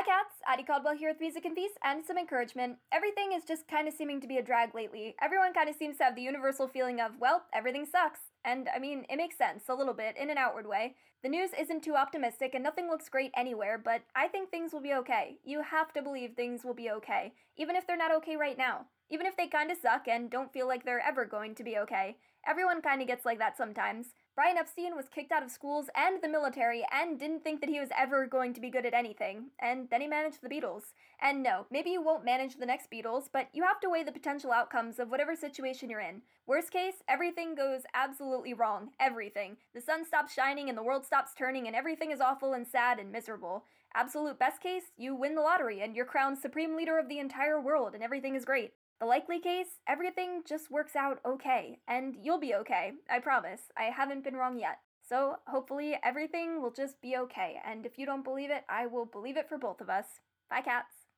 Hi cats, Addie Caldwell here with music and peace and some encouragement. Everything is just kind of seeming to be a drag lately. Everyone kind of seems to have the universal feeling of, well, everything sucks. And I mean, it makes sense, a little bit, in an outward way. The news isn't too optimistic and nothing looks great anywhere, but I think things will be okay. You have to believe things will be okay, even if they're not okay right now. Even if they kinda suck and don't feel like they're ever going to be okay. Everyone kinda gets like that sometimes. Brian Epstein was kicked out of schools and the military and didn't think that he was ever going to be good at anything. And then he managed the Beatles. And no, maybe you won't manage the next Beatles, but you have to weigh the potential outcomes of whatever situation you're in. Worst case, everything goes absolutely wrong. Everything. The sun stops shining and the world stops turning and everything is awful and sad and miserable. Absolute best case, you win the lottery and you're crowned supreme leader of the entire world and everything is great. The likely case, everything just works out okay, and you'll be okay, I promise. I haven't been wrong yet. So, hopefully, everything will just be okay, and if you don't believe it, I will believe it for both of us. Bye, cats.